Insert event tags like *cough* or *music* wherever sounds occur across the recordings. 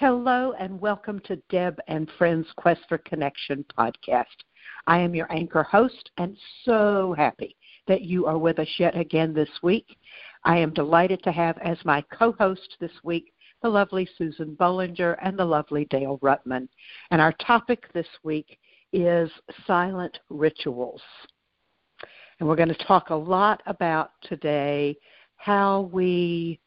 Hello and welcome to Deb and Friends Quest for Connection podcast. I am your anchor host and so happy that you are with us yet again this week. I am delighted to have as my co host this week the lovely Susan Bollinger and the lovely Dale Rutman. And our topic this week is silent rituals. And we're going to talk a lot about today how we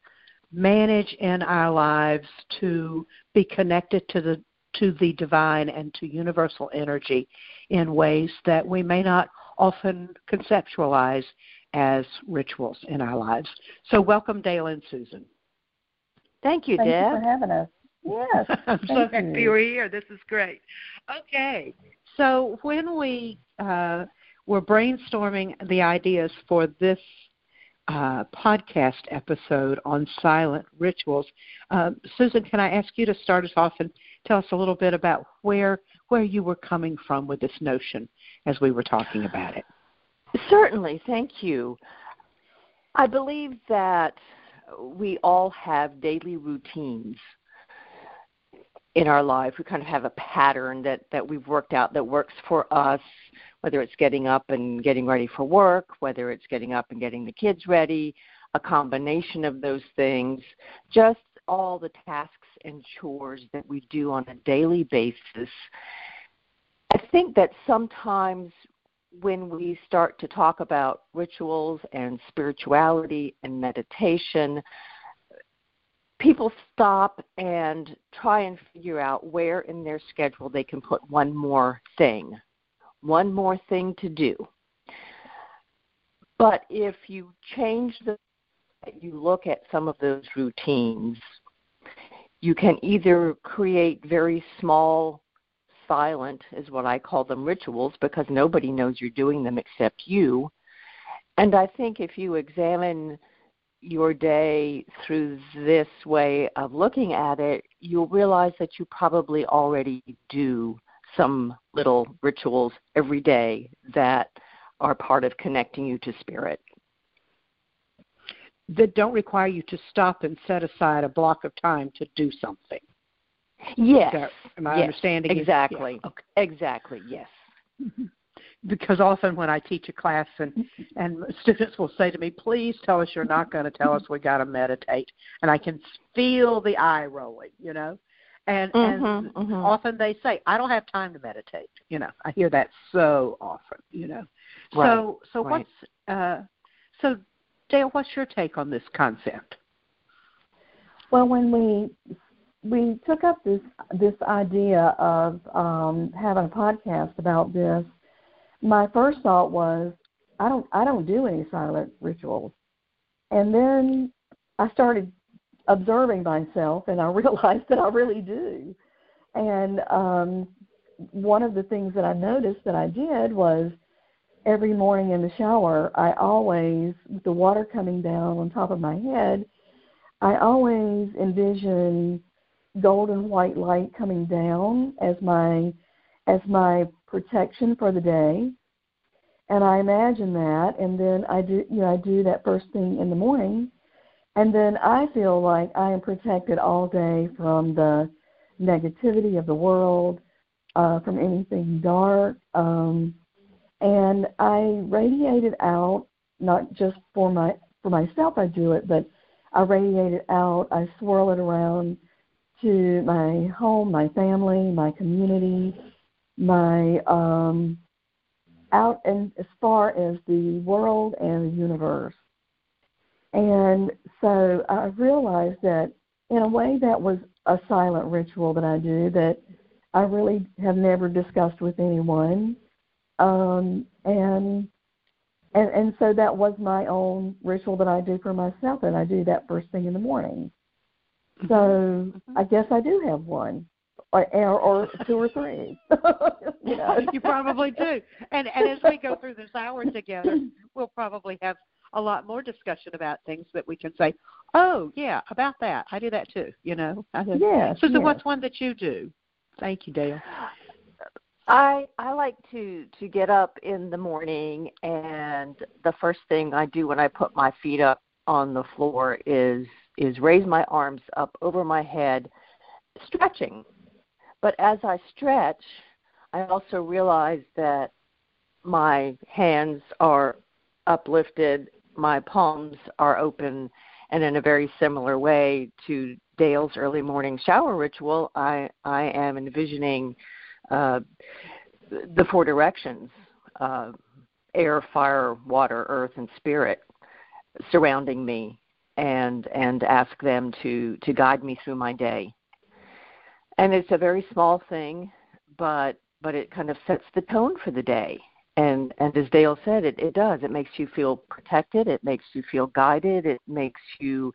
manage in our lives to be connected to the to the divine and to universal energy in ways that we may not often conceptualize as rituals in our lives. So welcome Dale and Susan. Thank you, Thank Deb. you for having us. Yes. *laughs* I'm so happy you're here. This is great. Okay. So when we uh, were brainstorming the ideas for this uh, podcast episode on silent rituals. Uh, Susan, can I ask you to start us off and tell us a little bit about where where you were coming from with this notion as we were talking about it? Certainly, thank you. I believe that we all have daily routines in our life. We kind of have a pattern that, that we've worked out that works for us, whether it's getting up and getting ready for work, whether it's getting up and getting the kids ready, a combination of those things, just all the tasks and chores that we do on a daily basis. I think that sometimes when we start to talk about rituals and spirituality and meditation, people stop and try and figure out where in their schedule they can put one more thing, one more thing to do. But if you change the you look at some of those routines, you can either create very small silent is what I call them rituals because nobody knows you're doing them except you. And I think if you examine your day through this way of looking at it, you'll realize that you probably already do some little rituals every day that are part of connecting you to spirit. That don't require you to stop and set aside a block of time to do something. Yes. That, am I yes, understanding? Exactly. Yeah. Okay. Exactly. Yes. *laughs* Because often when I teach a class and and students will say to me, "Please tell us you're not going to tell us we got to meditate," and I can feel the eye rolling, you know. And mm-hmm, and mm-hmm. often they say, "I don't have time to meditate." You know, I hear that so often. You know. Right, So so right. what's uh so Dale, what's your take on this concept? Well, when we we took up this this idea of um, having a podcast about this, my first thought was, I don't I don't do any silent rituals, and then I started observing myself, and I *laughs* realized that I really do. And um, one of the things that I noticed that I did was every morning in the shower, I always, with the water coming down on top of my head, I always envision golden white light coming down as my as my protection for the day. And I imagine that and then I do you know, I do that first thing in the morning and then I feel like I am protected all day from the negativity of the world, uh, from anything dark. Um, and I radiate it out, not just for my for myself. I do it, but I radiate it out. I swirl it around to my home, my family, my community, my um, out and as far as the world and the universe. And so I realized that in a way that was a silent ritual that I do that I really have never discussed with anyone. Um, and and and so that was my own ritual that I do for myself, and I do that first thing in the morning. So I guess I do have one, or or, or two or three. *laughs* you know, you probably do. And and as we go through this hour together, we'll probably have a lot more discussion about things that we can say, "Oh, yeah, about that. I do that too." You know. I do. Yes, Susan, yes. what's one that you do? Thank you, Dale. I I like to to get up in the morning and the first thing I do when I put my feet up on the floor is is raise my arms up over my head stretching. But as I stretch, I also realize that my hands are uplifted, my palms are open, and in a very similar way to Dale's early morning shower ritual, I, I am envisioning uh, the four directions uh, air, fire, water, earth, and spirit surrounding me and and ask them to to guide me through my day and it's a very small thing but but it kind of sets the tone for the day. And and as dale said it it does. It makes you feel protected. It makes you feel guided. It makes you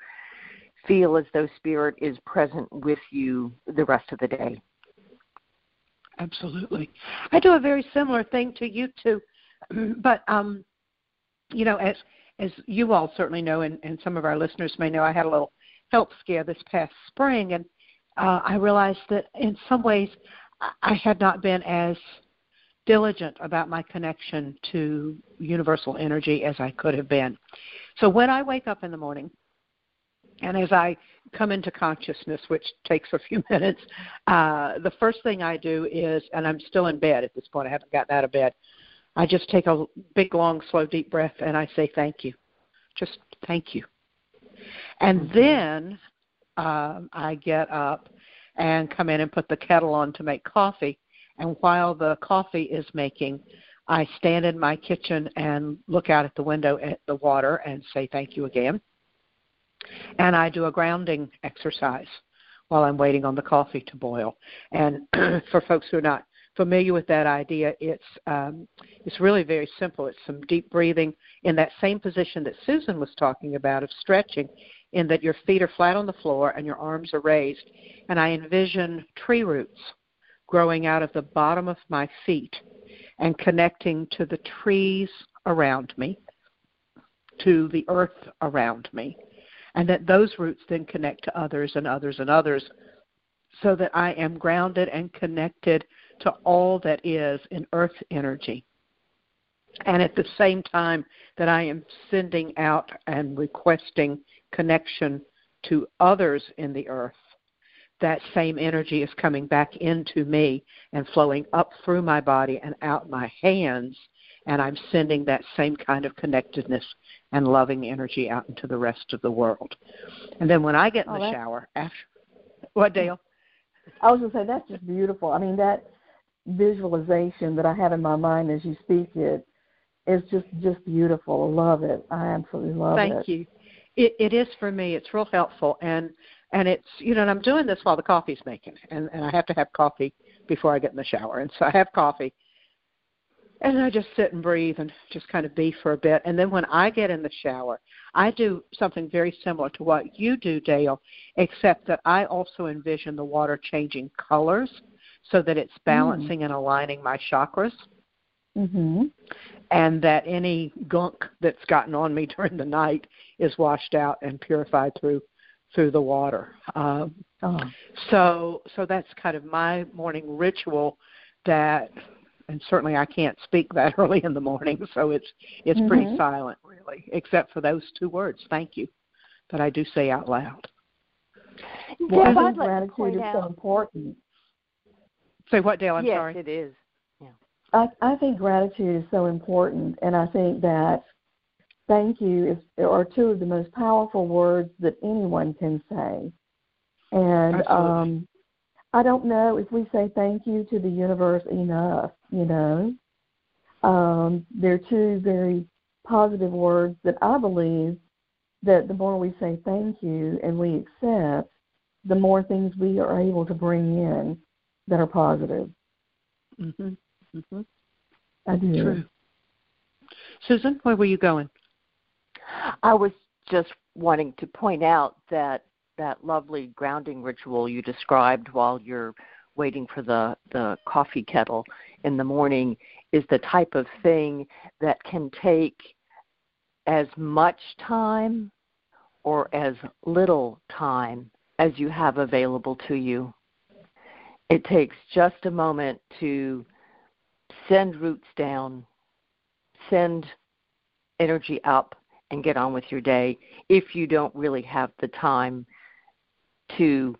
feel as though spirit is present with you the rest of the day. Absolutely. I do a very similar thing to you too. *clears throat* But um you know as as you all certainly know and, and some of our listeners may know i had a little health scare this past spring and uh, i realized that in some ways i had not been as diligent about my connection to universal energy as I could have been. So when I wake up in the morning, and as I come into consciousness, which takes a few *laughs* minutes, uh, the first thing I do is, and I'm still in bed at this point, I haven't gotten out of bed, I just take a big, long, slow, deep breath and I say thank you. Just thank you. And mm-hmm. then um, I get up and come in and put the kettle on to make coffee and while the coffee is making, I stand in my kitchen and look out at the window at the water and say thank you again. And I do a grounding exercise while I'm waiting on the coffee to boil. And *clears throat* for folks who are not familiar with that idea, it's um, it's really very simple. It's some deep breathing in that same position that Susan was talking about of stretching, in that your feet are flat on the floor and your arms are raised. And I envision tree roots growing out of the bottom of my feet and connecting to the trees around me, to the earth around me, and that those roots then connect to others and others and others so that I am grounded and connected to all that is in earth energy. And at the same time that I am sending out and requesting connection to others in the earth that same energy is coming back into me and flowing up through my body and out my hands and I'm sending that same kind of connectedness and loving energy out into the rest of the world. And then when I get in oh, the shower after what Dale? I was gonna say that's just beautiful. I mean that visualization that I have in my mind as you speak it is just just beautiful. I love it. I absolutely love Thank it. Thank you. It, it is for me. It's real helpful, and and it's you know and i'm doing this while the coffee's making and and i have to have coffee before i get in the shower and so i have coffee and i just sit and breathe and just kind of be for a bit and then when i get in the shower i do something very similar to what you do dale except that i also envision the water changing colors so that it's mm. balancing mm. and aligning my chakras mm-hmm. And that any gunk that's gotten on me *laughs* during the night is washed out and purified through through the water. Um, oh. So so that's kind of my morning ritual that and certainly I can't speak *laughs* that early in the morning, so it's it's mm-hmm. pretty silent really, except for those two words, thank you, that I do say out loud. Well, I think gratitude is so important. Say what, Dale? I'm yes, sorry. it is. I, I think gratitude is so important, and I think that thank you is, are two of the most powerful words that anyone can say. And um, I don't know if we say thank you to the universe enough, you know. Um, they're two very positive words that I believe that the more we say thank you and we accept, the more things we are able to bring in that are positive. Mhm. Mhm. I do. True. Susan, where were you going? I was just wanting to point out that that lovely grounding ritual you described while you're waiting for the the coffee kettle in the morning is the type of thing that can take as much time or as little time as you have available to you. It takes just a moment to send roots down, send energy up, and get on with your day if you don't really have the time to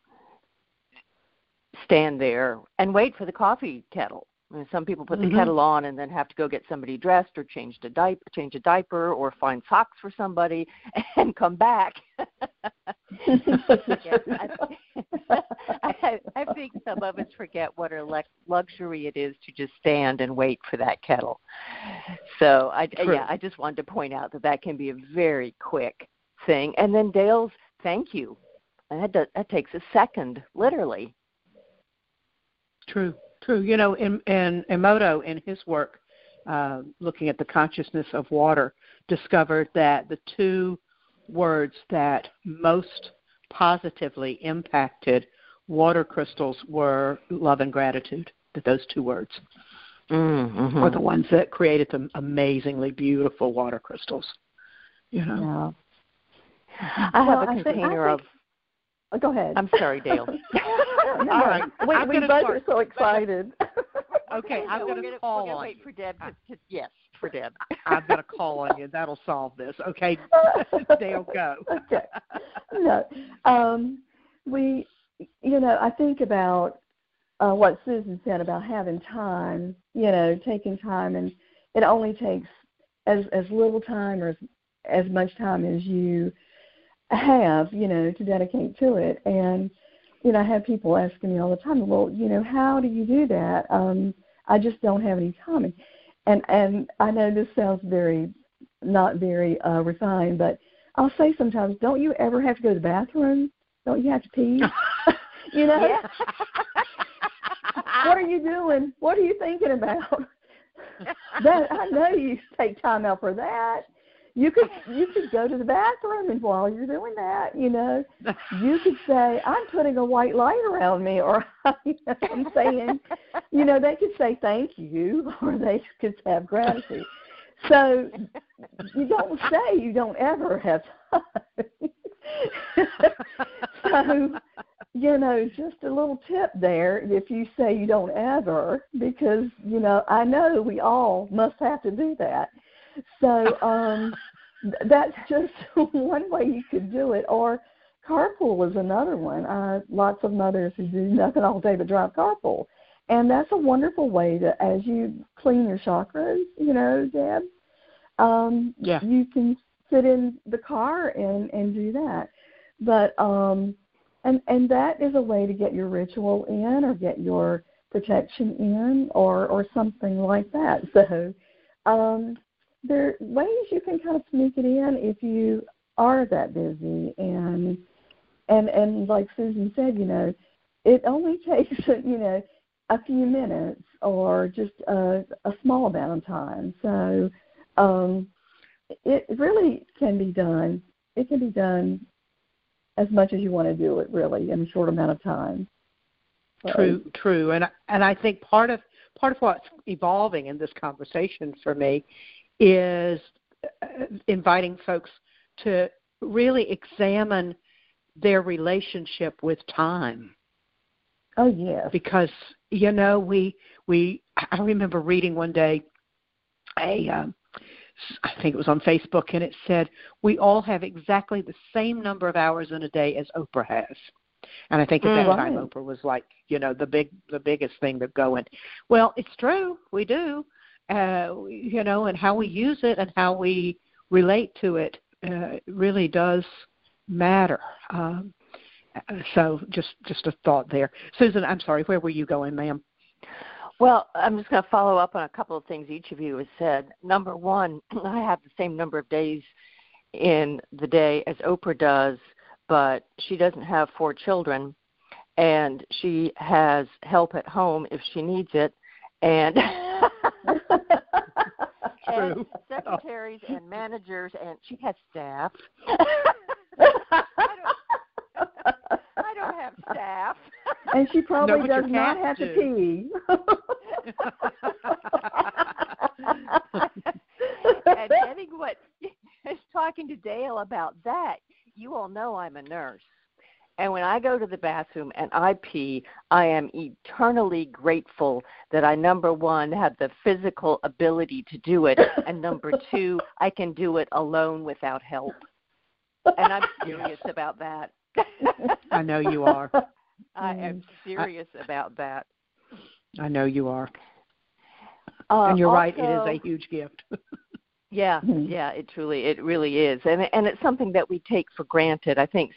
stand there and wait for the coffee kettle. I mean, some people put the mm-hmm. kettle on and then have to go get somebody dressed or change a diaper, change a diaper, or find socks for somebody *laughs* and come back. I, *laughs* *laughs* I, I think some of us forget what a luxury it is to just stand and wait for that kettle. So I, True. yeah, I just wanted to point out that that can be a very quick thing. And then Dale's thank you. That does, that takes a second, literally. True, true. You know, in, in Emoto, in his work, uh, looking at the consciousness of water, discovered that the two words that most positively impacted water crystals were love and gratitude. That those two words mm-hmm. were the ones that created the amazingly beautiful water crystals. You know. Yeah. I well, have a I container think, of. Oh, go ahead. I'm sorry, Dale. *laughs* no, All right. We, I'm we both are so excited. *laughs* Okay, I'm we're going gonna, call we're gonna on wait you. for Deb to, to yes, for Deb. I'm going to call on you. That'll solve this. Okay, *laughs* Dale, go. *laughs* okay. No. Um, we, you know, I think about uh, what Susan said about having time. You know, taking time, and it only takes as as little time or as, as much time as you have, you know, to dedicate to it. And you know, I have people asking me all the time, well, you know, how do you do that? Um, I just don't have any time. And and, I know this sounds very not very uh, refined, but I'll say sometimes, don't you ever have to go to the bathroom? Don't you have to pee? *laughs* you know? Yeah. *laughs* what are you doing? What are you thinking about? *laughs* that I know you take time out for that. You could you could go to the bathroom and while you're doing that, you know, you could say, I'm putting a white light around me or *laughs* you know, I'm saying you know, they could say thank you *laughs* or they could have gratitude. So you don't say you don't ever have *laughs* so, you know, just a little tip there if you say you don't ever, because, you know, I know we all must have to do that. So um that's *laughs* just one way you could do it. Or carpool is another one. Uh, lots of mothers who do nothing all day but drive carpool. And that's a wonderful way to, as you clean your chakras, you know, Deb, um, Yeah. you can sit in the car and and do that. But um, and and that is a way to get your ritual in or get your protection in or or something like that. *laughs* So um, there are ways you can kind of sneak it in if you are that busy and and and like Susan said, you know, it only *laughs* takes you know a few minutes or just a, a small amount of time. So um, it really can be done. It can be done as much as you want to do it, really, in a short amount of time. So, True, true, and and I think part of part of what's evolving in this conversation for me is uh, inviting folks to really examine their relationship with time Oh yeah. because you know we we I remember reading one day a um, I think it was on Facebook and it said we all have exactly the same number of hours in a day as Oprah has. And I think at that Mm, time. Oprah was like, you know, the big the biggest thing to going. Well, it's true, we do. Uh you know, and how we use it and how we relate to it uh really does matter. Um so just just a thought there. Susan, I'm sorry, where were you going, ma'am? Well, I'm just going to follow up on a couple of things each of you has said. Number one, *clears throat* I have the same number of days in the day as Oprah does, but she doesn't have four children, and she has help at home if she needs it, and *laughs* *laughs* and True. secretaries and managers, and she has staff. *laughs* I don't have staff. *laughs* and she probably but your does not have cats to pee. and getting what talking to Dale about that, you all know I'm a nurse. And when I go to the bathroom and I pee, I am eternally grateful that I number one have the physical ability to do it, and number *laughs* two, I can do it alone without help. And I'm *laughs* serious about that. *laughs* I know you are. I am serious I, about that. I know you are. Uh, and you're also, right; it is a huge gift. Yeah, mm-hmm. yeah, it truly, it really is, and and it's something that we take for granted. I think,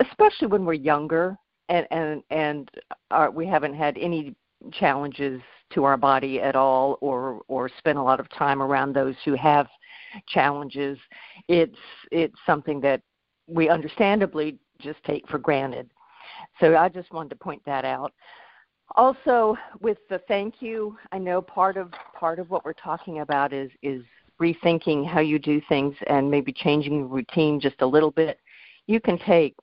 especially when we're younger, and and and our, we haven't had any challenges to our body at all, or or spent a lot of time around those who have challenges. It's it's something that we understandably just take for granted. So I just wanted to point that out. Also, with the thank you, I know part of part of what we're talking about is is rethinking how you do things and maybe changing the routine just a little bit. You can take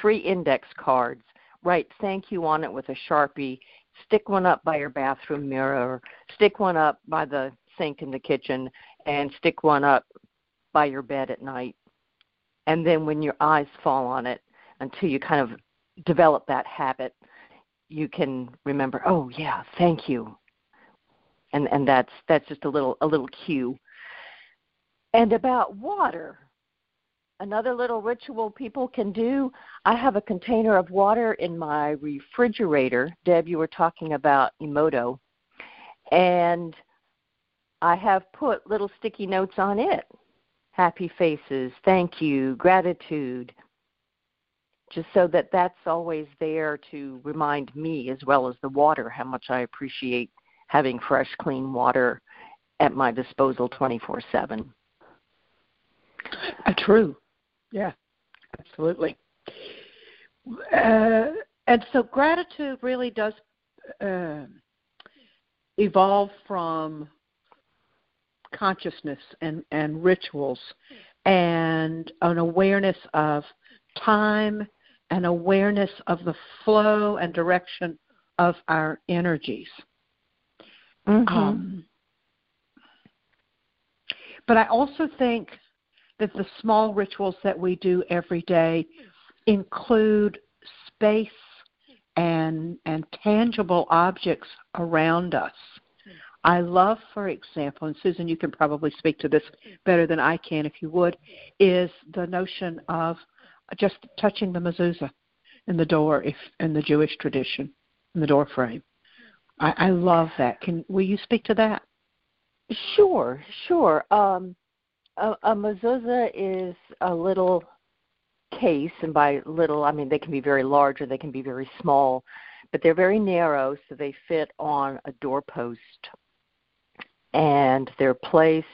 three index cards, write thank you on it with a sharpie, stick one up by your bathroom mirror, stick one up by the sink in the kitchen, and stick one up by your bed at night. And then when your eyes fall on it, until you kind of develop that habit, you can remember, oh yeah, thank you. And and that's that's just a little a little cue. And about water, another little ritual people can do. I have a container of water in my refrigerator. Deb, you were talking about Emoto. And I have put little sticky notes on it. Happy faces, thank you, gratitude, just so that that's always there to remind me as well as the water how much I appreciate having fresh, clean water at my disposal 24 7. Uh, true. Yeah, absolutely. Uh, and so gratitude really does uh, evolve from consciousness and, and rituals and an awareness of time and awareness of the flow and direction of our energies. Mm-hmm. Um, but I also think that the small rituals that we do every day include space and and tangible objects around us. I love, for example, and Susan, you can probably speak to this better than I can if you would, is the notion of just touching the mezuzah in the door if in the Jewish tradition, in the door frame. I, I love that. Can will you speak to that? Sure, sure. Um, a, a mezuzah is a little case, and by little I mean they can be very large or they can be very small, but they're very narrow, so they fit on a doorpost, and they're placed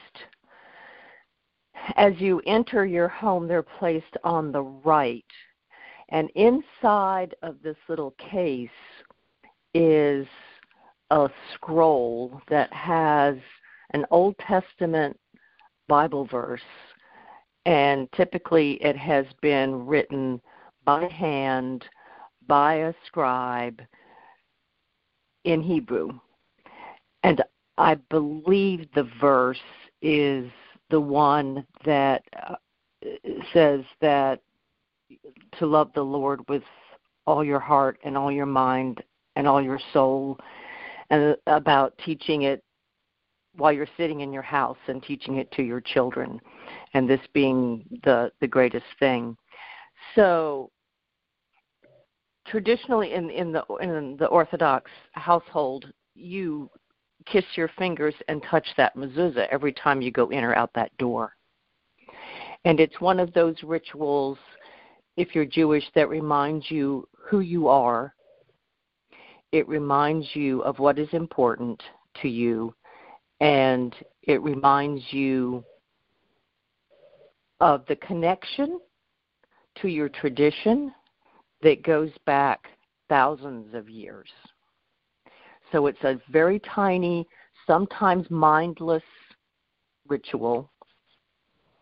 as you enter your home, they're placed on the right. And inside of this little case is a scroll that has an Old Testament Bible verse. And typically it has been written by hand by a scribe in Hebrew. And I believe the verse is the one that uh, says that to love the Lord with all your heart and all your mind and all your soul, and about teaching it while you're sitting in your house and teaching it to your children, and this being the the greatest thing. So traditionally in in the in the Orthodox household, you kiss your fingers and touch that mezuzah every time you go in or out that door. And it's one of those rituals, if you're Jewish, that reminds you who you are. It reminds you of what is important to you. And it reminds you of the connection to your tradition that goes back thousands of years. So it's a very tiny, sometimes mindless ritual.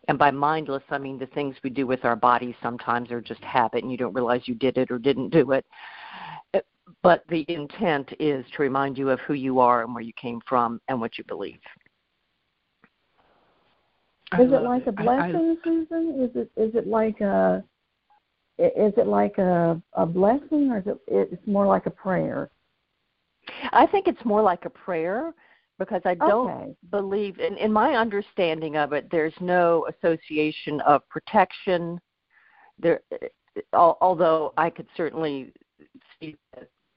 And by mindless, I mean the things we do with our bodies sometimes are just habit and you don't realize you did it or didn't do it. But the intent is to remind you of who you are and where you came from and what you believe. Is it like a blessing, I, I, Susan? Is it is it like a is it like a a blessing or is it it's more like a prayer? I think it's more like a prayer because I don't okay. believe in in my understanding of it there's no association of protection there although I could certainly see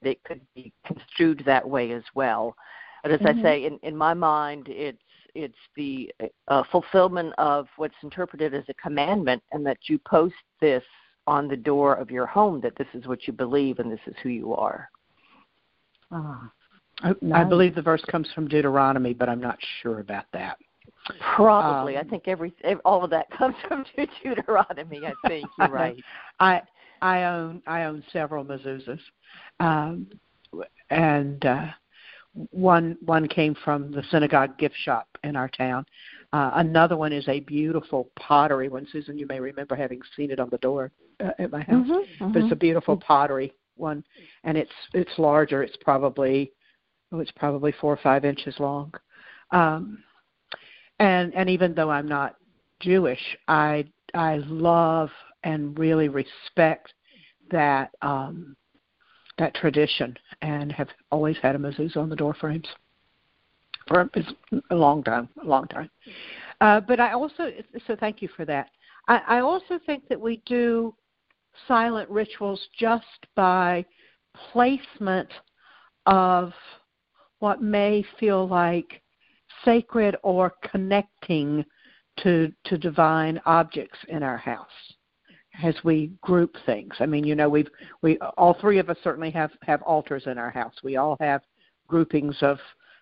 it could be construed that way as well. But as mm-hmm. I say, in, in my mind, it's it's the uh, fulfillment of what's interpreted as a commandment, and that you post this on the door of your home that this is what you believe and this is who you are. Ah, I, nice. I believe the verse comes from Deuteronomy, but I'm not sure about that. Probably, um, I think every all of that *laughs* comes from Deuteronomy. I think you're *laughs* right. I I own I own several mezuzahs, um, and uh, one one came from the synagogue gift shop in our town. Uh, another one is a beautiful pottery one. Susan, you may remember having seen it on the door uh, at my house. Mm-hmm, mm-hmm. But it's a beautiful pottery one, and it's it's larger. It's probably oh, it's probably four or five inches long. Um, and and even though I'm not Jewish, I I love and really respect that um, that tradition, and have always had a mezuzah on the door frames for a long time, a long time. Uh, but I also so thank you for that. I, I also think that we do silent rituals just by placement of what may feel like sacred or connecting to to divine objects in our house as we group things. I mean, you know, we've we all three of us certainly have have altars in our house. We all have groupings of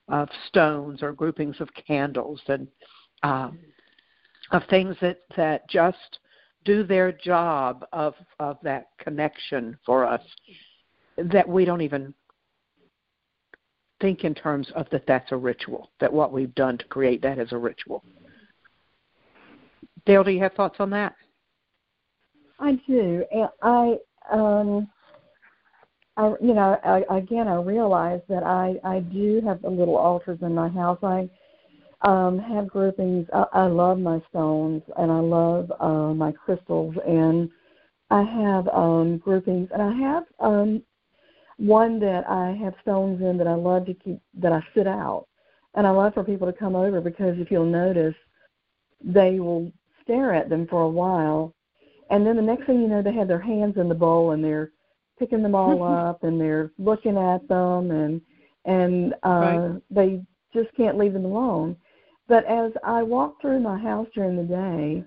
of stones or groupings of candles and um, of things that that just do their job of of that connection for us that we don't even think in terms of that that's a ritual that what we've done to create that as a ritual dale do you have thoughts on that i do i um I, you know, I, again, I realize that I I do have the little altars in my house. I um, have groupings. I, I love my stones and I love uh, my crystals, and I have um, groupings, and I have um, one that I have stones in that I love to keep that I sit out, and I love for people to come over because if you'll notice, they will stare at them for a while, and then the next thing you know, they have their hands in the bowl and they're picking them all *laughs* up and they're looking at them and and uh, right. they just can't leave them alone. But as I walk through my house during the day,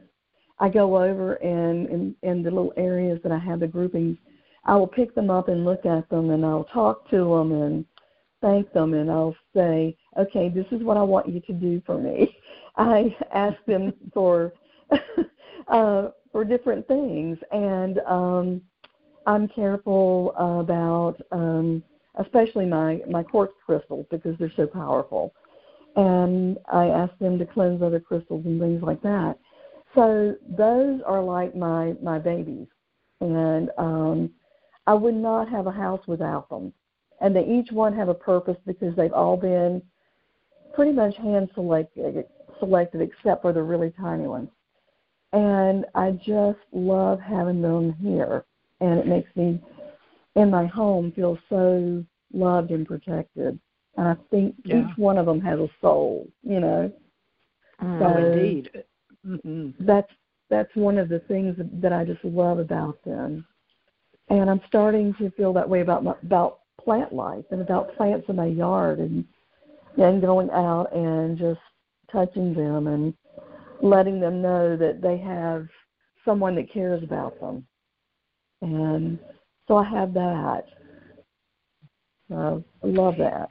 I go over and in, in the little areas that I have the groupings, I will pick them up and look at them and I'll talk to them and thank them and I'll say, okay, this is what I want you to do for me. *laughs* I ask them for *laughs* uh, for different things and um, I'm careful about um, especially my my quartz crystals because they're so powerful and I ask them to cleanse other crystals and things like that. So those are like my my babies, and um, I would not have a house without them. And they each one have a purpose because they've all been pretty much hand selected, selected except for the really tiny ones. And I just love having them here, and it makes me in my home feel so loved and protected. And I think yeah. each one of them has a soul, you know. Mm, so indeed. Mm-hmm. That's that's one of the things that I just love about them. And I'm starting to feel that way about my, about plant life and about plants in my yard and and going out and just touching them and letting them know that they have someone that cares about them. And so I have that. I love that.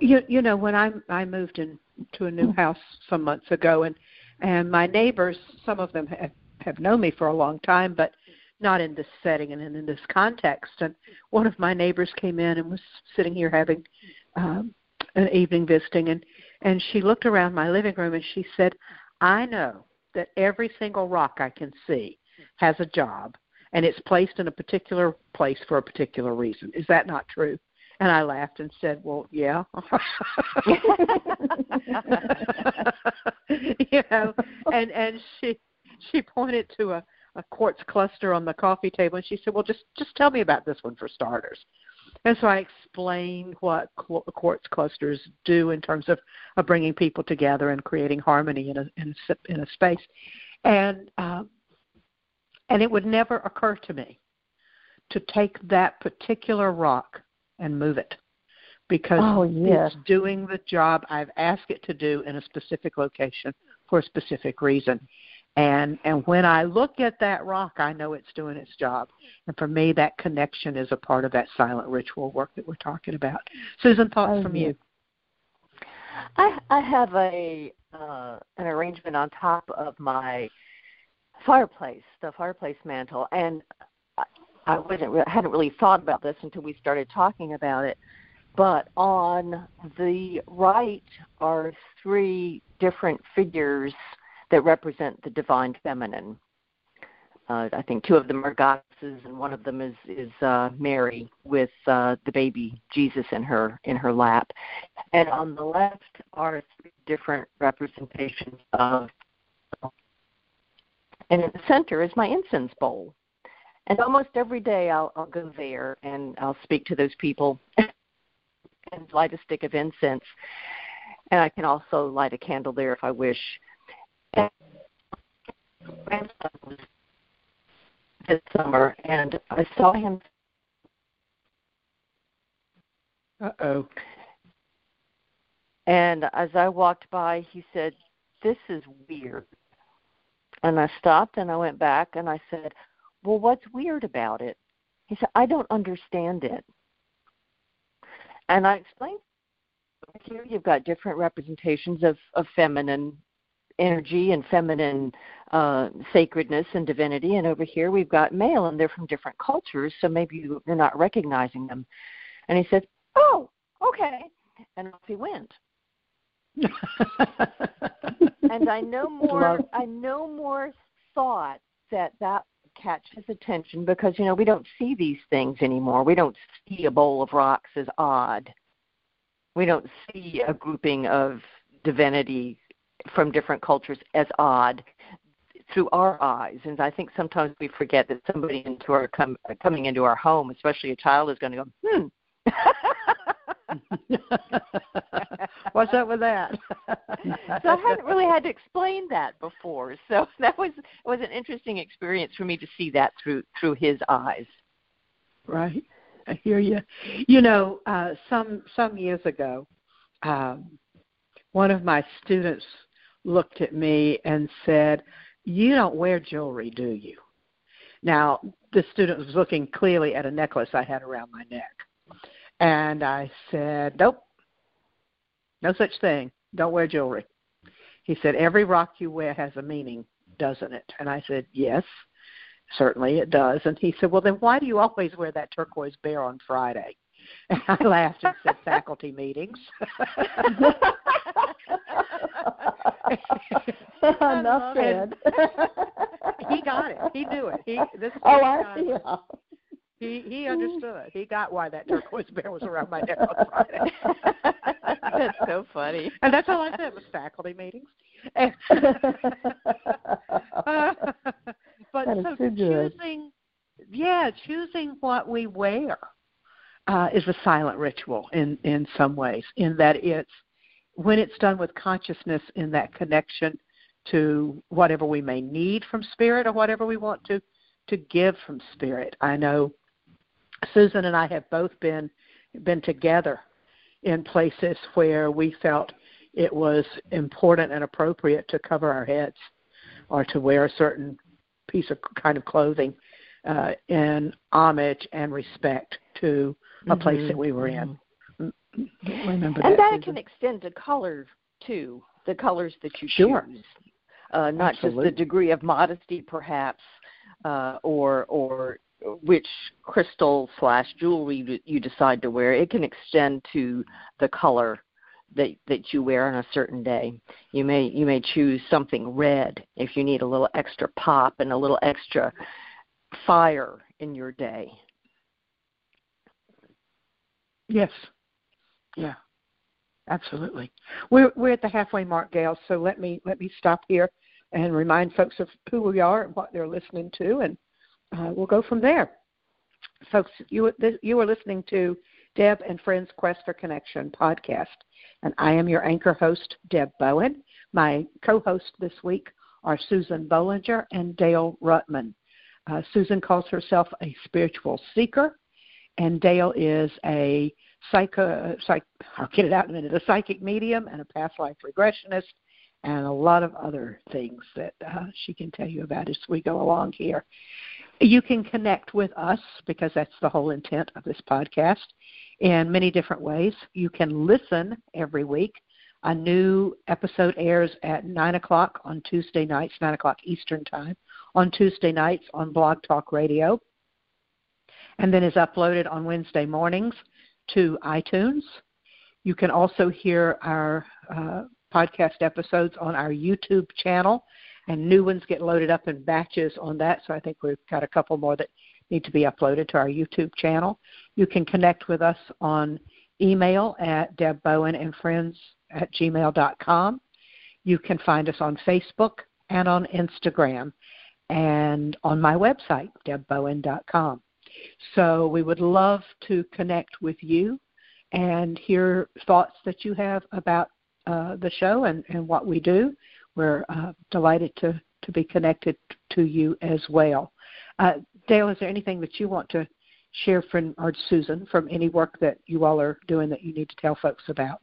You you know when I I moved into a new mm-hmm. house some months ago and and my neighbors some of them have have known me for a long time but not in this setting and in this context and one of my neighbors came in and was sitting here having um an evening visiting and and she looked around my living room and she said I know that every single rock I can see has a job and it's placed in a particular place for a particular reason. Is that not true? And I laughed and said, "Well, yeah." *laughs* you know, and and she she pointed to a a quartz cluster on the coffee table and she said, "Well, just just tell me about this one for starters." And so I explained what quartz clusters do in terms of, of bringing people together and creating harmony in a in a, in a space, and um, and it would never occur to me to take that particular rock and move it because oh, it's doing the job I've asked it to do in a specific location for a specific reason. And and when I look at that rock, I know it's doing its job. And for me, that connection is a part of that silent ritual work that we're talking about. Susan, thoughts oh, from yes. you? I I have a uh, an arrangement on top of my fireplace, the fireplace mantle, and I, I wasn't re- hadn't really thought about this until we started talking about it. But on the right are three different figures that represent the divine feminine. Uh, I think two of them are goddesses, and one of them is is uh, Mary with uh, the baby Jesus in her in her lap. And on the left are three different representations of, and in the center is my incense bowl. And almost every day I'll, I'll go there and I'll speak to those people *laughs* and light a stick of incense. And I can also light a candle there if I wish. And grandson this summer, and I saw him. Uh oh. And as I walked by, he said, This is weird. And I stopped and I went back and I said, Well, what's weird about it? He said, I don't understand it. And I explained here you've got different representations of, of feminine energy and feminine uh, sacredness and divinity, and over here we've got male, and they're from different cultures, so maybe you're not recognizing them. And he said, "Oh, okay," and off he went. *laughs* and I no more, I no more thought that that catch his attention because you know we don't see these things anymore. We don't see a bowl of rocks as odd. We don't see a grouping of divinity from different cultures as odd through our eyes. And I think sometimes we forget that somebody into our com- coming into our home, especially a child, is going to go, hmm. *laughs* What's up with that? *laughs* so I hadn't really had to explain that before. So *laughs* that was was an interesting experience for me to see that through through his eyes. Right. I hear you. You know, uh, some some years ago, um, one of my students looked at me and said, "You don't wear jewelry, do you?" Now, the student was looking clearly at a necklace I had around my neck, and I said, "Nope, no such thing. Don't wear jewelry." He said, "Every rock you wear has a meaning, doesn't it?" And I said, "Yes." Certainly it does. And he said, Well, then why do you always wear that turquoise bear on Friday? And *laughs* I laughed and said, Faculty meetings. *laughs* *laughs* Enough said. he got it. He knew it. He this oh, I see. He he understood. He got why that turquoise bear was around my neck on Friday. that's so funny. And that's all I said was faculty meetings. uh, but so choosing, yeah, choosing what we wear uh, is a silent ritual in in some ways. In that it's when it's done with consciousness in that connection to whatever we may need from spirit or whatever we want to to give from spirit. I know Susan and I have both been been together in places where we felt it was important and appropriate to cover our heads or to wear a certain piece of kind of clothing uh, in homage and respect to a Mm-hmm. place that we were in. Remember and that, that can extend to color too the colors that you Sure. choose uh, not Absolutely. just the degree of modesty perhaps uh, or or which crystal slash jewelry you- you decide to wear it can extend to the color that that you wear on a certain day you may you may choose something red if you need a little extra pop and a little extra fire in your day Yes. Yeah. Absolutely. We're we're at the halfway mark, Gail. So let me let me stop here and remind folks of who we are and what they're listening to, and uh, we'll go from there. Folks, you you are listening to Deb and Friends Quest for Connection podcast, and I am your anchor host, Deb Bowen. My co-hosts this week are Susan Bollinger and Dale Rutman. Uh, Susan calls herself a spiritual seeker and Dale is a psycho, psych, I'll get it out in a minute, a psychic medium and a past life regressionist, and a lot of other things that uh, she can tell you about as we go along here. You can connect with us because that's the whole intent of this podcast in many different ways. You can listen every week. A new episode airs at 9 o'clock on Tuesday nights, 9 o'clock Eastern Time, on Tuesday nights on Blog Talk Radio, and then is uploaded on Wednesday mornings to iTunes. You can also hear our uh, podcast episodes on our YouTube channel, and new ones get loaded up in batches on that. So I think we've got a couple more that need to be uploaded to our YouTube channel. You can connect with us on email at debbowen and friends at gmail.com. You can find us on Facebook and on Instagram and on my website, debbowen.com. So we would love to connect with you and hear thoughts that you have about uh, the show and, and what we do. We're uh, delighted to, to be connected to you as well. Uh, Dale, is there anything that you want to share from, or Susan, from any work that you all are doing that you need to tell folks about?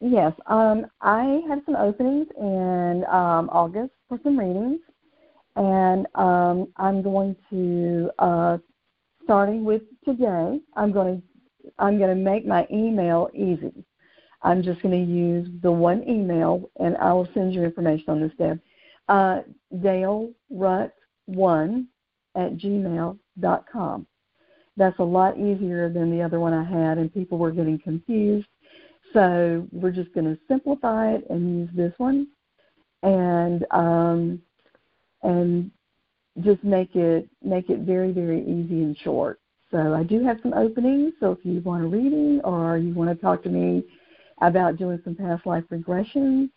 Yes, um, I have some openings in um, August for some readings, and um, I'm going to, uh, starting with today, I'm going to I'm going to make my email easy. I'm just going to use the one email, and I will send you information on this, Deb. Uh, Dale Rutt one at gmail.com. That's a lot easier than the other one I had, and people were getting confused. So we're just going to simplify it and use this one, and um, and just make it make it very very easy and short. So I do have some openings. So if you want a reading or you want to talk to me about doing some past life regressions,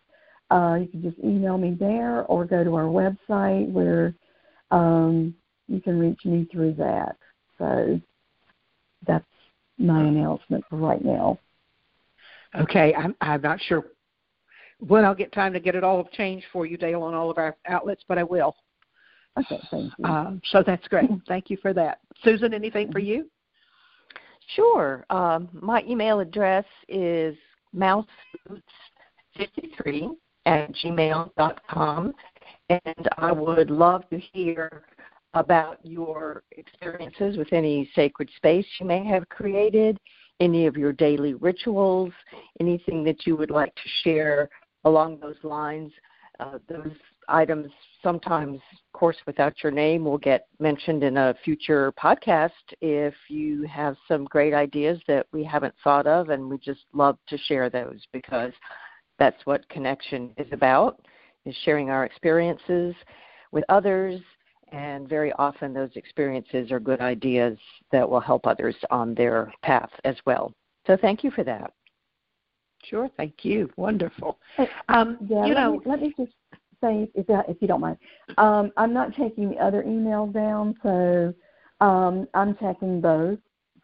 uh, you can just email me there or go to our website where um, you can reach me through that. So that's my announcement for right now. Okay, I'm I'm not sure when I'll get time to get it all changed for you, Dale, on all of our outlets, but I will. Okay, thank you. Um, so that's great. Thank you for that. Susan, anything for you? Sure. Um, my email address is mouseboots53 at gmail.com, and I would love to hear about your experiences with any sacred space you may have created, any of your daily rituals, anything that you would like to share along those lines. Uh, those items sometimes, of course, without your name, will get mentioned in a future podcast if you have some great ideas that we haven't thought of, and we just love to share those because that's what connection is about, is sharing our experiences with others and very often those experiences are good ideas that will help others on their path as well. So thank you for that. Sure, thank you. Wonderful. Um, yeah, you let know, me, let me just say, if if you don't mind, um, I'm not taking the other emails down, so um, I'm checking both.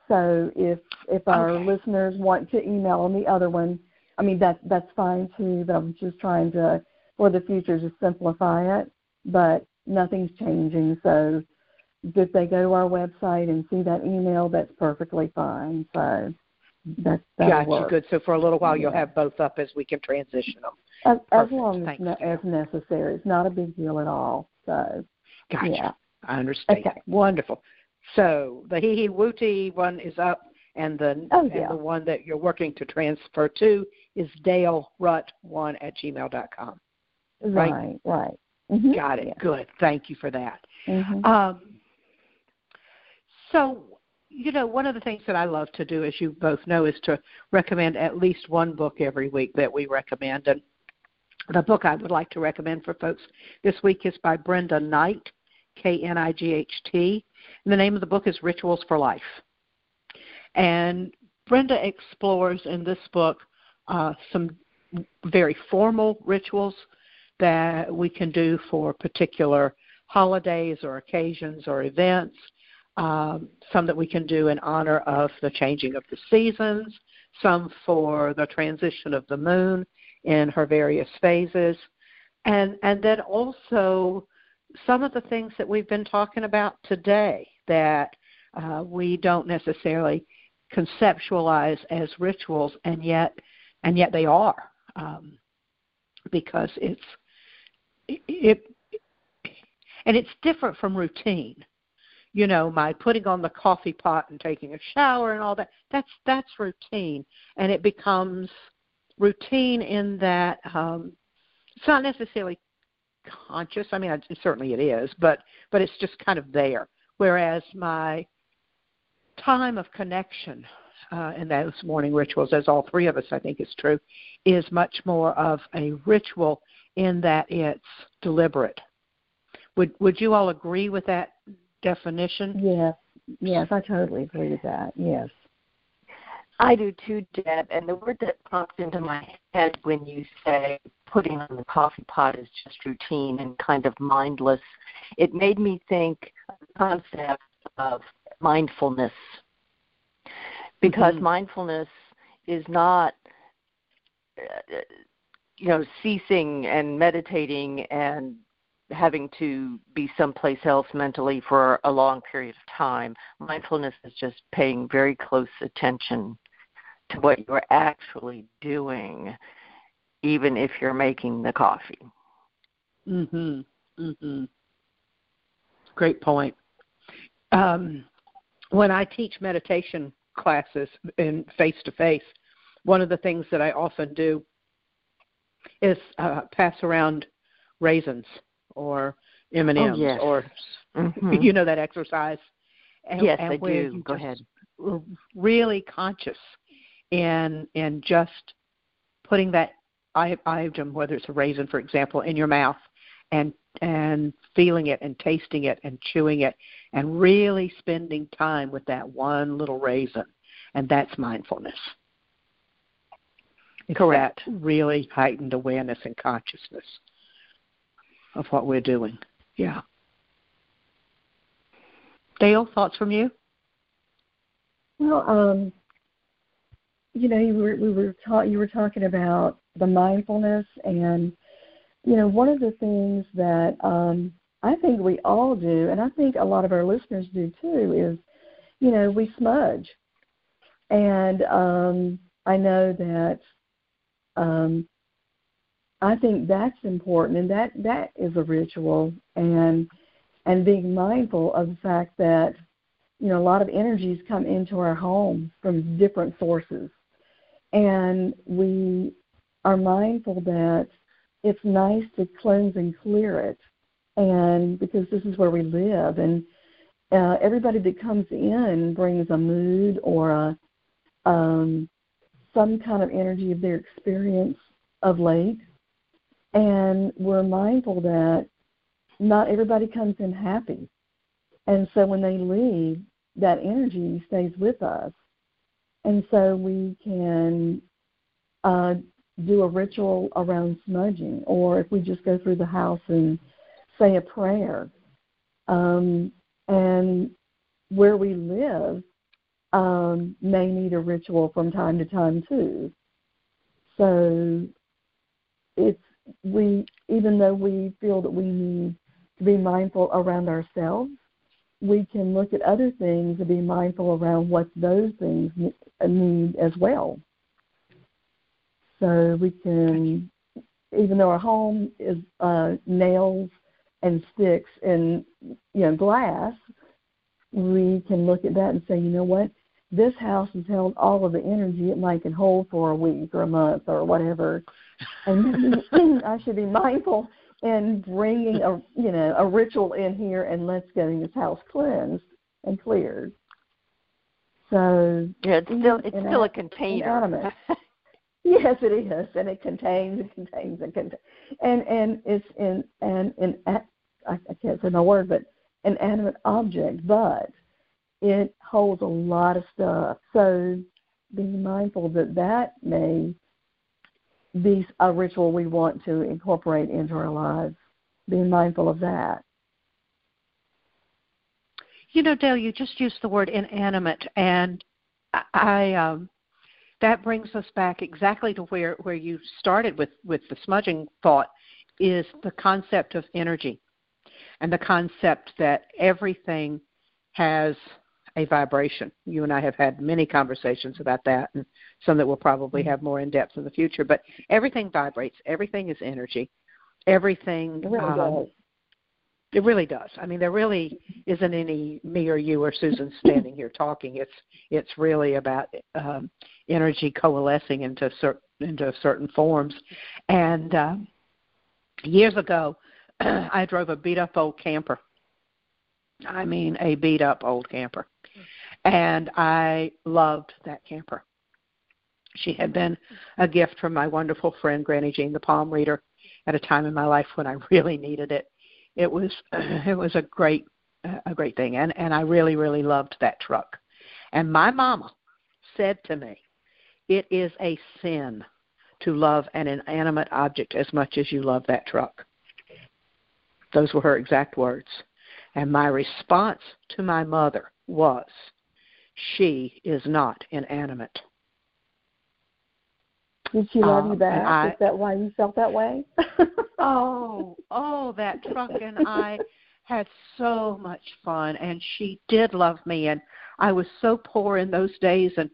So if if our okay. listeners want to email on the other one, I mean that that's fine too. But I'm just trying to for the future just simplify it. But nothing's changing. So if they go to our website and see that email, that's perfectly fine. So that's that gotcha. Work. Good. So for a little while, you'll have both up as we can transition them. As, as long as, ne- as necessary. It's not a big deal at all. So gotcha. Yeah. I understand. Okay. Wonderful. So the hee hee wooty one is up, and the oh, yeah. and the one that you're working to transfer to is Dale Rutt one at gmail dot com. Right. Right. right. Mm-hmm. Got it. Yeah. Good. Thank you for that. Mm-hmm. Um, so, you know, one of the things that I love to do, as you both know, is to recommend at least one book every week that we recommend. And the book I would like to recommend for folks this week is by Brenda Knight, K N I G H T. And the name of the book is Rituals for Life. And Brenda explores in this book uh, some very formal rituals that we can do for particular holidays or occasions or events, um, some that we can do in honor of the changing of the seasons, some for the transition of the moon in her various phases, and and then also some of the things that we've been talking about today that uh, we don't necessarily conceptualize as rituals, and yet and yet they are um, because it's it, it and it's different from routine you know my putting on the coffee pot and taking a shower and all that that's that's routine. And it becomes routine in that um it's not necessarily conscious. I mean certainly it is but but it's just kind of there. Whereas my time of connection uh, in those morning rituals, as all three of us I think is true, is much more of a ritual in that it's deliberate. Would would you all agree with that definition? Yes, yes, I totally agree with that. Yes. I do too, Deb. And the word that popped into my head when you say putting on the coffee pot is just routine and kind of mindless, it made me think of the concept of mindfulness because mm-hmm. mindfulness is not uh, you know ceasing and meditating and having to be someplace else mentally for a long period of time. Mindfulness is just paying very close attention to what you're actually doing even if you're making the coffee. Mhm mhm great point. Um when i teach meditation classes in face to face, one of the things that I often do is uh, pass around raisins or M and M's oh, or mm-hmm. *laughs* you know that exercise. And, yes, and I do. Go ahead. Really conscious in in just putting that item, whether it's a raisin, for example, in your mouth, and and feeling it and tasting it and chewing it and really spending time with that one little raisin. And that's mindfulness. It's Correct. That really heightened awareness and consciousness of what we're doing. Yeah. Dale, thoughts from you? Well, um, you know, you were we were ta- you were talking about the mindfulness and you know, one of the things that um, I think we all do, and I think a lot of our listeners do too, is, you know, we smudge. And um, I know that um, I think that's important, and that that is a ritual, and and being mindful of the fact that you know a lot of energies come into our home from different sources, and we are mindful that it's nice to cleanse and clear it, and because this is where we live, and uh, everybody that comes in brings a mood or a um, some kind of energy of their experience of late, and we're mindful that not everybody comes in happy, and so when they leave, that energy stays with us, and so we can uh, do a ritual around smudging, or if we just go through the house and say a prayer. Um, and where we live um, may need a ritual from time to time too. So it's we even though we feel that we need to be mindful around ourselves, we can look at other things and be mindful around what those things need as well. So we can, even though our home is uh, nails and sticks and you know glass, we can look at that and say, you know what, this house has held all of the energy it might can hold for a week or a month or whatever, and I should be mindful in bringing a you know a ritual in here and let's getting this house cleansed and cleared. So yeah, it's still it's still a container. *laughs* Yes, it is, and it contains and contains and contains, and and it's in and in I, I can't say my word, but an animate object, but it holds a lot of stuff. So be mindful that that may be a ritual we want to incorporate into our lives. Being mindful of that. You know, Dale, you just used the word inanimate, and I um, that brings us back exactly to where, where you started with, with the smudging thought is the concept of energy and the concept that everything has a vibration. You and I have had many conversations about that, and some that we'll probably mm-hmm. have more in depth in the future. But everything vibrates. Everything is energy. Everything. It really um, does. It really does. I mean, there really isn't any me or you or Susan *laughs* standing here talking. It's it's really about um, energy coalescing into certain into certain forms. And uh, years ago, *clears throat* I drove a beat up old camper. I mean, a beat up old camper, and I loved that camper. She had been a gift from my wonderful friend Granny Jean, the palm reader, at a time in my life when I *laughs* really needed it it was *clears throat* it was a great a great thing and and I really really loved that truck. And my mama said to me, "It is a sin to love an inanimate object as much as you love that truck." Those were her exact words. And my response to my mother was, "She is not inanimate." Did she love um, you back? I, Is that why you felt that way? *laughs* oh, oh, that truck and I had so much fun, and she did love me, and I was so poor in those days, and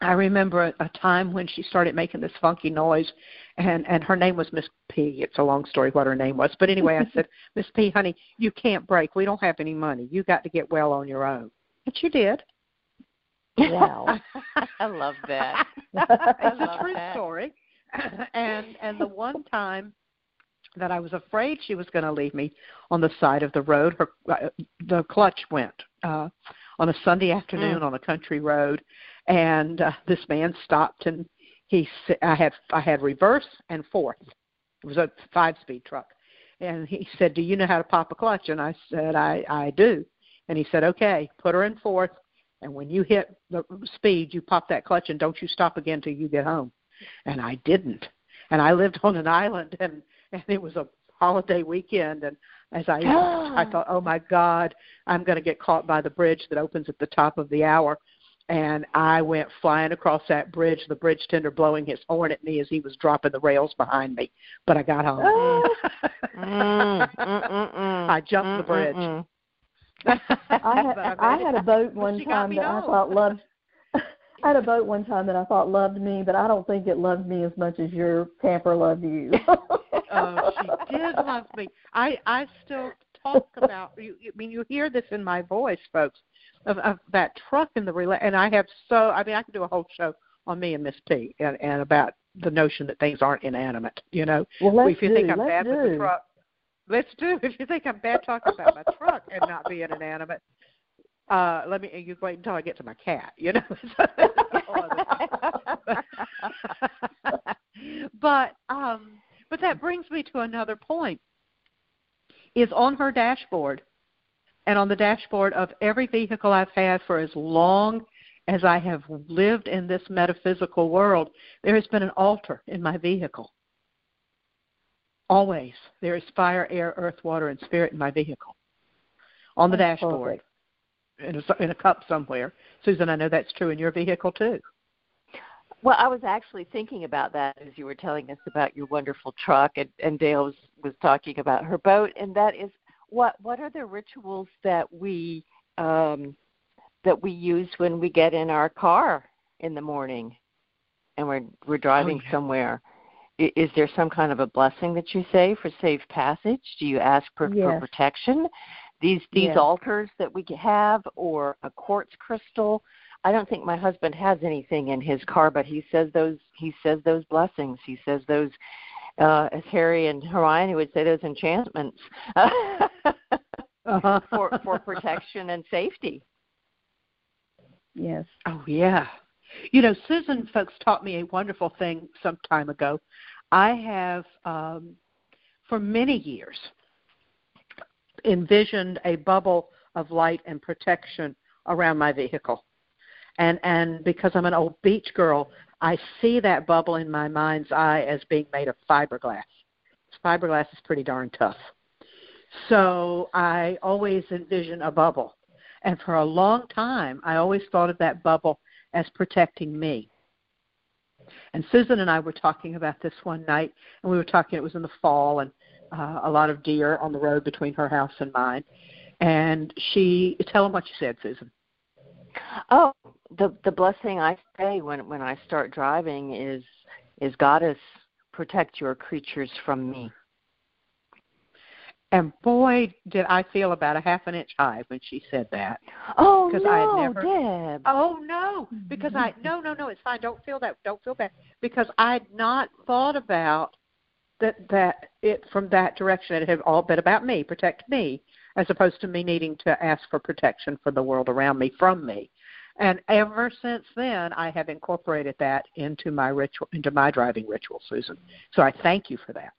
I remember a, a time when she started making this funky noise, and and her name was Miss P. It's a long story what her name was, but anyway, I said, *laughs* Miss P, honey, you can't break. We don't have any money. You got to get well on your own, and she did. Wow. *laughs* *laughs* I love that. it's a true that. story. *clears throat* and and the one time that I was afraid she was going to leave me on the side of the road, her uh, the clutch went uh on a Sunday afternoon mm. on a country road and uh, this man stopped and he I had I had reverse and fourth. It was a five speed truck. And he said, "Do you know how to pop a clutch?" And I said, "I I do." And he said, "Okay, put her in fourth and when you hit the speed, you pop that clutch and don't you stop again till you get home. And I didn't. And I lived on an island and and it was a holiday weekend and as I I *gasps* thought, "Oh my god, I'm going to get caught by the bridge that opens at the top of the hour." And I went flying across that bridge, the bridge tender blowing his horn at me as he was dropping the rails behind me. But I got home. mm, mm, mm. I jumped the bridge. I had I had a boat *laughs* one time that I thought loved. *laughs* *laughs* I had a boat one time that I thought loved me, but I don't think it loved me as much as your camper loved you. oh, she did love me. I I still talk about. You, I mean, you hear this in my voice, folks, of, of that truck in the relay. And I have so. I mean, I could do a whole show on me and Miss P and, and about the notion that things aren't inanimate. You know, well, if you do, think I'm bad do. with the truck, Let's do. *laughs* If you think I'm bad talking about my truck and not being inanimate, uh, let me. You wait until I get to my cat. You know. *laughs* *laughs* but um, but that brings me to another point. Is on her dashboard, and on the dashboard of every vehicle I've had for as long as I have lived in this metaphysical world, there has been an altar in my vehicle. Always. There is fire, air, earth, water, and spirit in my vehicle. On the that's dashboard. In a, in a cup somewhere. Susan, I know that's true in your vehicle too. Well, I was actually thinking about that as you were telling us about your wonderful truck, and, and Dale was, was talking about her boat, and that is what what are the rituals that we um, that we use when we get in our car in the morning and we're we're driving oh, yeah. somewhere? Is there some kind of a blessing that you say for safe passage? Do you ask for, yes. for protection? These these yes. altars that we have, or a quartz crystal. I don't think my husband has anything in his car, but he says those he says those blessings. He says those, uh, as Harry and Hermione would say, those enchantments uh-huh. *laughs* for for protection and safety. Yes. Oh yeah. You know, Susan folks taught me a wonderful thing some time ago. I have, um, for many years, envisioned a bubble of light and protection around my vehicle. And and because I'm an old beach girl, I see that bubble in my mind's eye as being made of fiberglass. Fiberglass is pretty darn tough. So I always envision a bubble. And for a long time, I always thought of that bubble as protecting me. And Susan and I were talking about this one night, and we were talking. It was in the fall, and uh, a lot of deer on the road between her house and mine. And she tell them what you said, Susan. Oh, the the blessing I say when when I start driving is is Goddess protect your creatures from me. And boy, did I feel about a half an inch high when she said that. Oh because no, I had never, Deb. Oh no, because I mm-hmm. no no no, it's fine. Don't feel that. Don't feel bad because I'd not thought about that that it from that direction. It had all been about me, protect me, as opposed to me needing to ask for protection for the world around me from me. And ever since then, I have incorporated that into my ritual, into my driving ritual, Susan. So I thank you for that.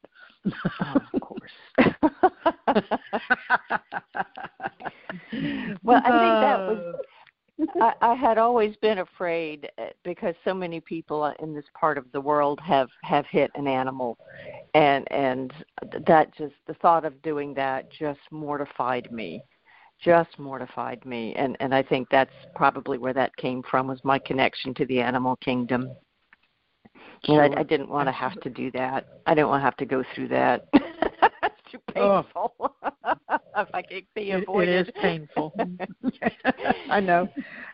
oh, of course. Well, I think that was. I, I had always been afraid uh, because so many people in this part of the world have have hit an animal, and and that just the thought of doing that just mortified me just mortified me and and I think that's probably where that came from was my connection to the animal kingdom. Sure. And I, I didn't want to have to do that. I didn't want to have to go through that. *laughs* it's too painful. Oh. If I could be avoided. It, it is painful. *laughs* *laughs* I know.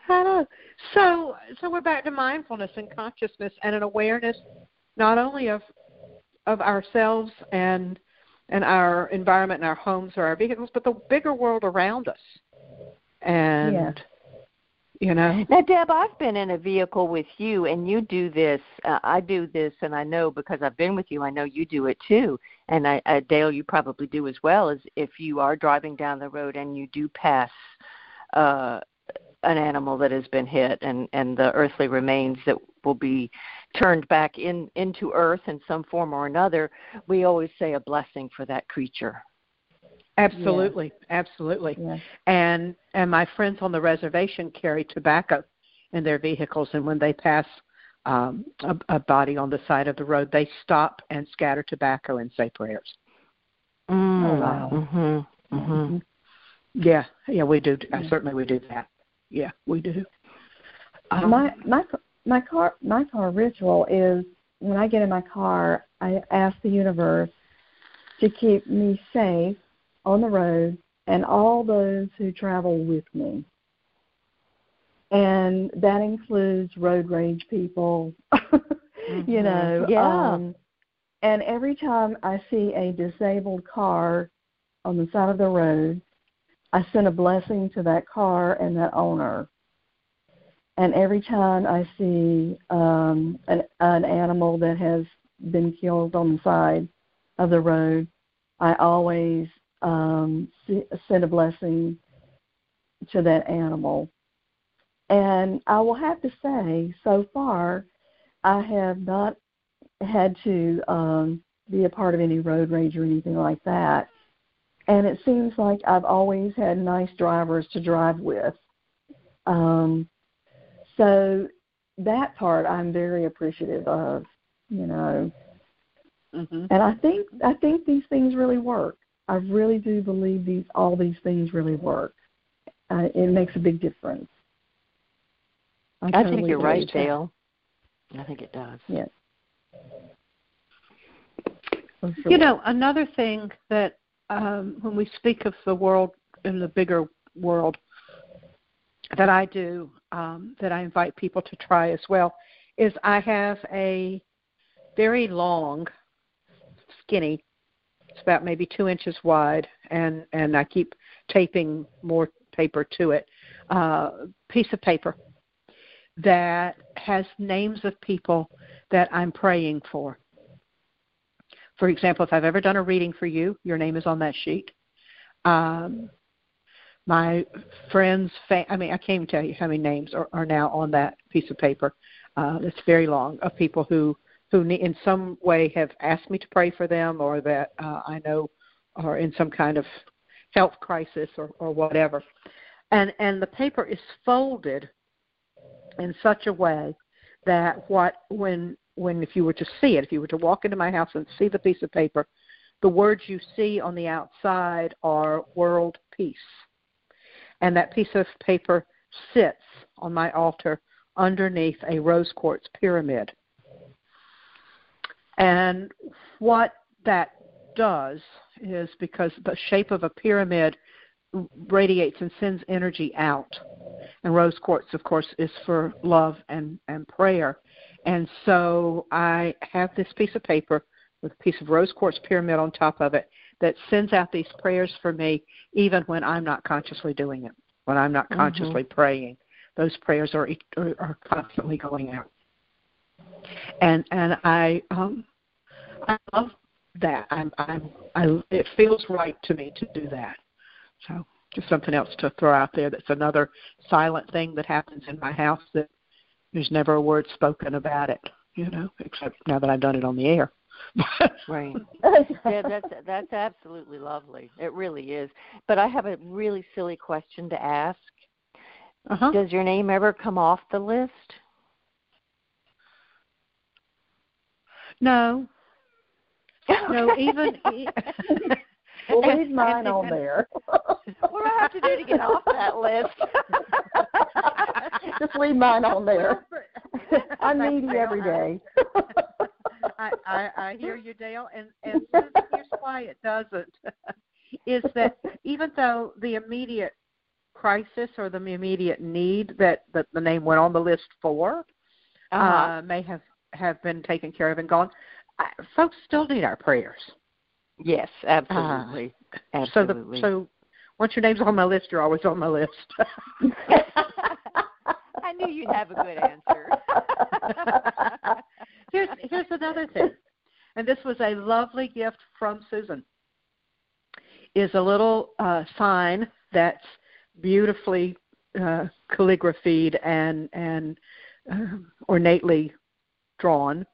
I know. So so we're back to mindfulness and consciousness and an awareness not only of of ourselves and and our environment and our homes or our vehicles, but the bigger world around us. And yeah. You know. Now, Deb, I've been in a vehicle with you, and you do this. Uh, I do this, and I know because I've been with you. I know you do it too, and I, uh, Dale, you probably do as well. Is if you are driving down the road and you do pass uh, an animal that has been hit, and and the earthly remains that will be turned back in into earth in some form or another, we always say a blessing for that creature. Absolutely, yeah. absolutely. Yeah. And and my friends on the reservation carry tobacco in their vehicles, and when they pass um, a, a body on the side of the road, they stop and scatter tobacco and say prayers. Mm. Oh, wow. Mm-hmm. Mm-hmm. Yeah, yeah, we do. Uh, certainly, we do that. Yeah, we do. Um, my my my car my car ritual is when I get in my car, I ask the universe to keep me safe on the road and all those who travel with me. And that includes road rage people, *laughs* mm-hmm. you know. Yeah. Um, and every time I see a disabled car on the side of the road, I send a blessing to that car and that owner and every time I see um, an, an animal that has been killed on the side of the road, I always um, send a blessing to that animal. And I will have to say, so far, I have not had to um, be a part of any road rage or anything like that. And it seems like I've always had nice drivers to drive with. Um, so that part I'm very appreciative of, you know. Mm-hmm. And I think I think these things really work. I really do believe these all these things really work. Uh, it makes a big difference. I, I totally think you're right, Dale. I think it does. Yes. Sure. You know, another thing that um, when we speak of the world in the bigger world, that I do um, that I invite people to try as well is I have a very long, skinny, it's about maybe two inches wide, and and I keep taping more paper to it, uh, piece of paper that has names of people that I'm praying for. For example, if I've ever done a reading for you, your name is on that sheet. Um, my friends, fa- I mean, I can't even tell you how many names are, are now on that piece of paper. Uh, it's very long of people who who in some way have asked me to pray for them, or that uh, I know are in some kind of health crisis or, or whatever. And and the paper is folded in such a way that what when when if you were to see it, if you were to walk into my house and see the piece of paper, the words you see on the outside are world peace and that piece of paper sits on my altar underneath a rose quartz pyramid. And what that does is because the shape of a pyramid radiates and sends energy out. And rose quartz, of course, is for love and, and prayer. And so I have this piece of paper with a piece of rose quartz pyramid on top of it that sends out these prayers for me even when I'm not consciously doing it, when I'm not mm-hmm. consciously mm-hmm. praying. Those prayers are, are are constantly going out. And and I um I love that. I'm I'm I it feels right to me to do that. So just something else to throw out there that's another silent thing that happens in my house that there's never a word spoken about it, you know, except now that I've done it on the air. *laughs* right. *laughs* yeah, that's that's absolutely lovely. It really is. But I have a really silly question to ask. Uh-huh. Does your name ever come off the list? No. No, even *laughs* We'll leave mine on there. what do I have to do to get off that list? *laughs* Just leave mine on there. *laughs* I'm needy every day. I, I, I hear you, Dale, and and here's why it doesn't. is that even though the immediate crisis or the immediate need that, that the name went on the list for uh-huh. uh, may have have been taken care of and gone, I, folks still need our prayers. Yes, absolutely. Uh, absolutely. So, the, so once your name's on my list, you're always on my list. *laughs* I knew you'd have a good answer. *laughs* here's here's another thing, and this was a lovely gift from Susan. Is a little uh, sign that's beautifully uh, calligraphied and and uh, ornately drawn,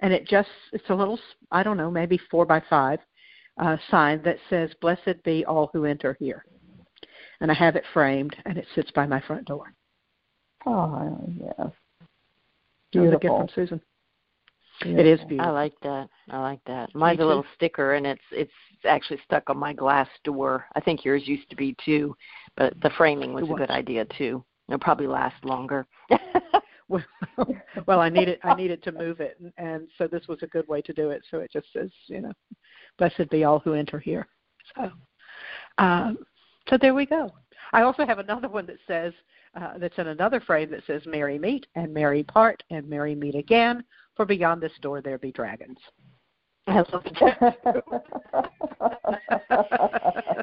and it just it's a little I don't know maybe four by five, uh, sign that says, Blessed be all who enter here. And I have it framed, and it sits by my front door. Oh, yes. Beautiful. a gift from Susan. Beautiful. It is beautiful. I like that. I like that. Mine's a little sticker, and it's it's actually stuck on my glass door. I think yours used to be too, but the framing was, was. a good idea too. It'll probably last longer. *laughs* well, well, I needed I needed to move it, and, and so this was a good way to do it. So it just says, you know, blessed be all who enter here. So, um, so there we go. I also have another one that says uh, that's in another frame that says "Merry meet and merry part and merry meet again, for beyond this door there be dragons." I love that. *laughs*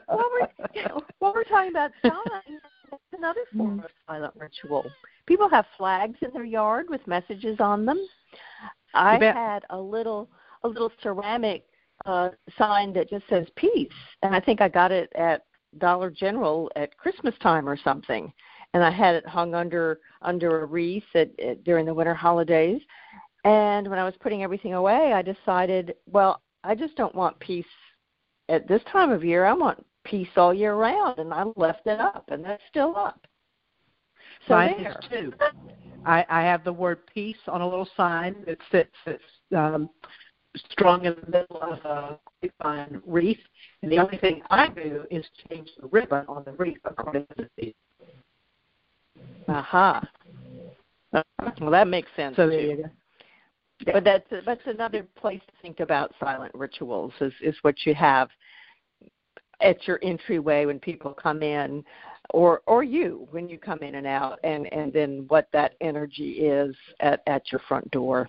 while, we're, while we're talking about signs, another form of silent ritual. People have flags in their yard with messages on them. I had a little a little ceramic uh, sign that just says peace, and I think I got it at Dollar General at Christmas time or something. And I had it hung under under a wreath at, at, during the winter holidays. And when I was putting everything away, I decided, well, I just don't want peace at this time of year. I want peace all year round, and I left it up, and that's still up. So Mine there. is too. I, I have the word peace on a little sign that sits that's um, strung in the middle of a grapevine wreath, and the only thing I do is change the ribbon on the wreath according to the season. Aha. Uh-huh. Well, that makes sense. So there you go. Yeah. But that's that's another place to think about silent rituals is is what you have at your entryway when people come in or or you when you come in and out and and then what that energy is at at your front door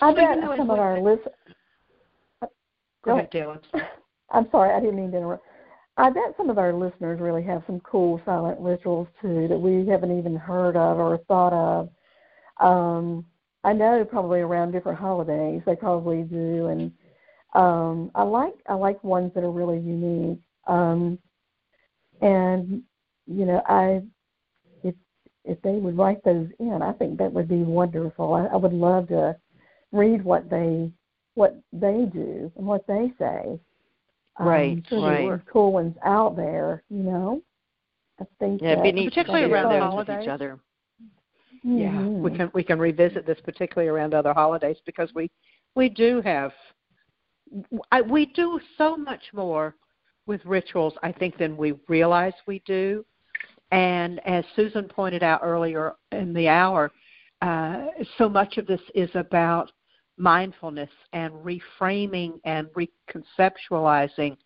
I bet some of our listeners. Go ahead, Dylan. I'm sorry, I didn't mean to interrupt. I bet some of our listeners really have some cool silent rituals too that we haven't even heard of or thought of. Um, I know probably around different holidays they probably do, and um, I like I like ones that are really unique. Um, and you know, I if if they would write those in, I think that would be wonderful. I, I would love to read what they what they do and what they say. Right, um, so right. There cool ones out there, you know. I think yeah, that, particularly around the holidays. with each other. Mm-hmm. Yeah, we can we can revisit this particularly around other holidays because we we do have I, we do so much more with rituals, I think, than we realize we do. And as Susan pointed out earlier in the hour, uh, so much of this is about mindfulness and reframing and reconceptualizing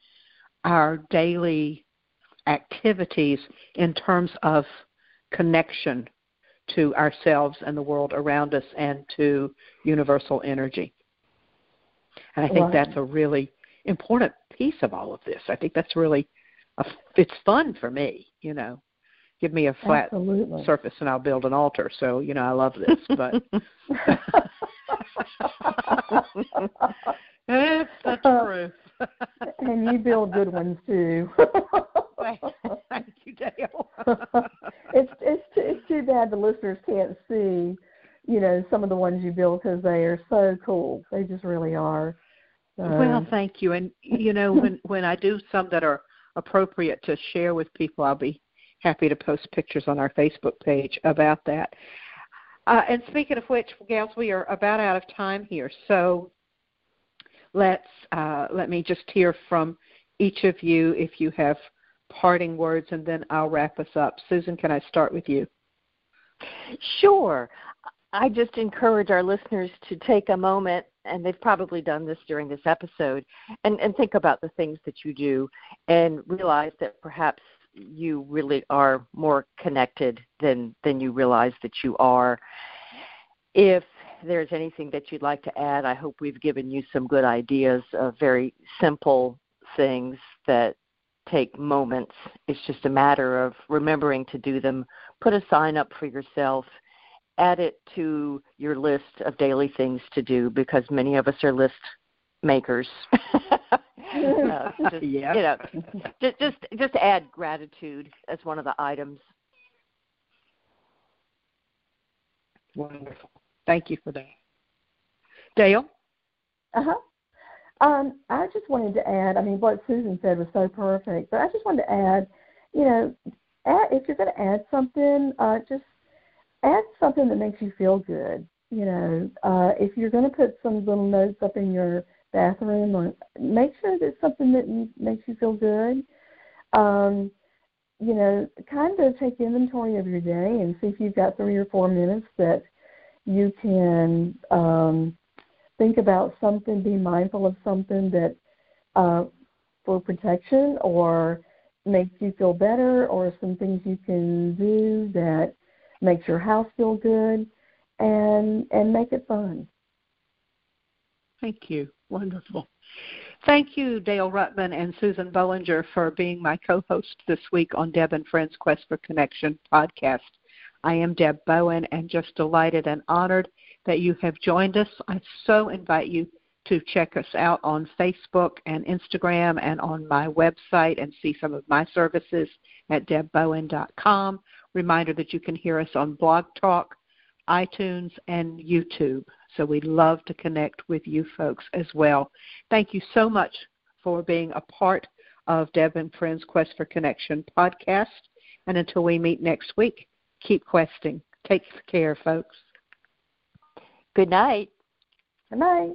our daily activities in terms of connection to ourselves and the world around us and to universal energy. And I think that's a really important piece of all of this. I think that's really a, it's fun for me, you know. Give me a flat Absolutely. surface and I'll build an altar. So, you know, I love this, but it's the truth. and you build good ones too. Thank you, Dale. *laughs* it's it's too, it's too bad the listeners can't see, you know, some of the ones you build because they are so cool. They just really are. So. Well, thank you. And you know, *laughs* when when I do some that are appropriate to share with people, I'll be happy to post pictures on our Facebook page about that. Uh, and speaking of which, gals, we are about out of time here, so let's uh, let me just hear from each of you if you have parting words, and then I'll wrap us up. Susan, can I start with you? Sure. I just encourage our listeners to take a moment, and they've probably done this during this episode, and, and think about the things that you do and realize that perhaps you really are more connected than, than you realize that you are. If there's anything that you'd like to add, I hope we've given you some good ideas of very simple things that take moments. It's just a matter of remembering to do them. Put a sign up for yourself. Add it to your list of daily things to do because many of us are list makers. *laughs* uh, just, *laughs* yeah. You know, just, just just add gratitude as one of the items. Wonderful. Thank you for that. Dale? Uh huh. Um, I just wanted to add, I mean, what Susan said was so perfect, but I just wanted to add, you know, add, if you're going to add something, uh, just add something that makes you feel good. You know, uh, if you're going to put some little notes up in your bathroom, or make sure that it's something that makes you feel good. Um, you know, kind of take inventory of your day and see if you've got three or four minutes that you can um, think about something, be mindful of something that uh, for protection or makes you feel better, or some things you can do that makes your house feel good, and and make it fun. Thank you. Wonderful. Thank you, Dale Rutman and Susan Bollinger, for being my co host this week on Deb and Friends Quest for Connection podcast. I am Deb Bowen and just delighted and honored that you have joined us. I so invite you to check us out on Facebook and Instagram and on my website and see some of my services at debbowen.com. Reminder that you can hear us on Blog Talk, iTunes, and YouTube. So we'd love to connect with you folks as well. Thank you so much for being a part of Deb and Friends Quest for Connection podcast. And until we meet next week, keep questing. Take care, folks. Good night. Good night.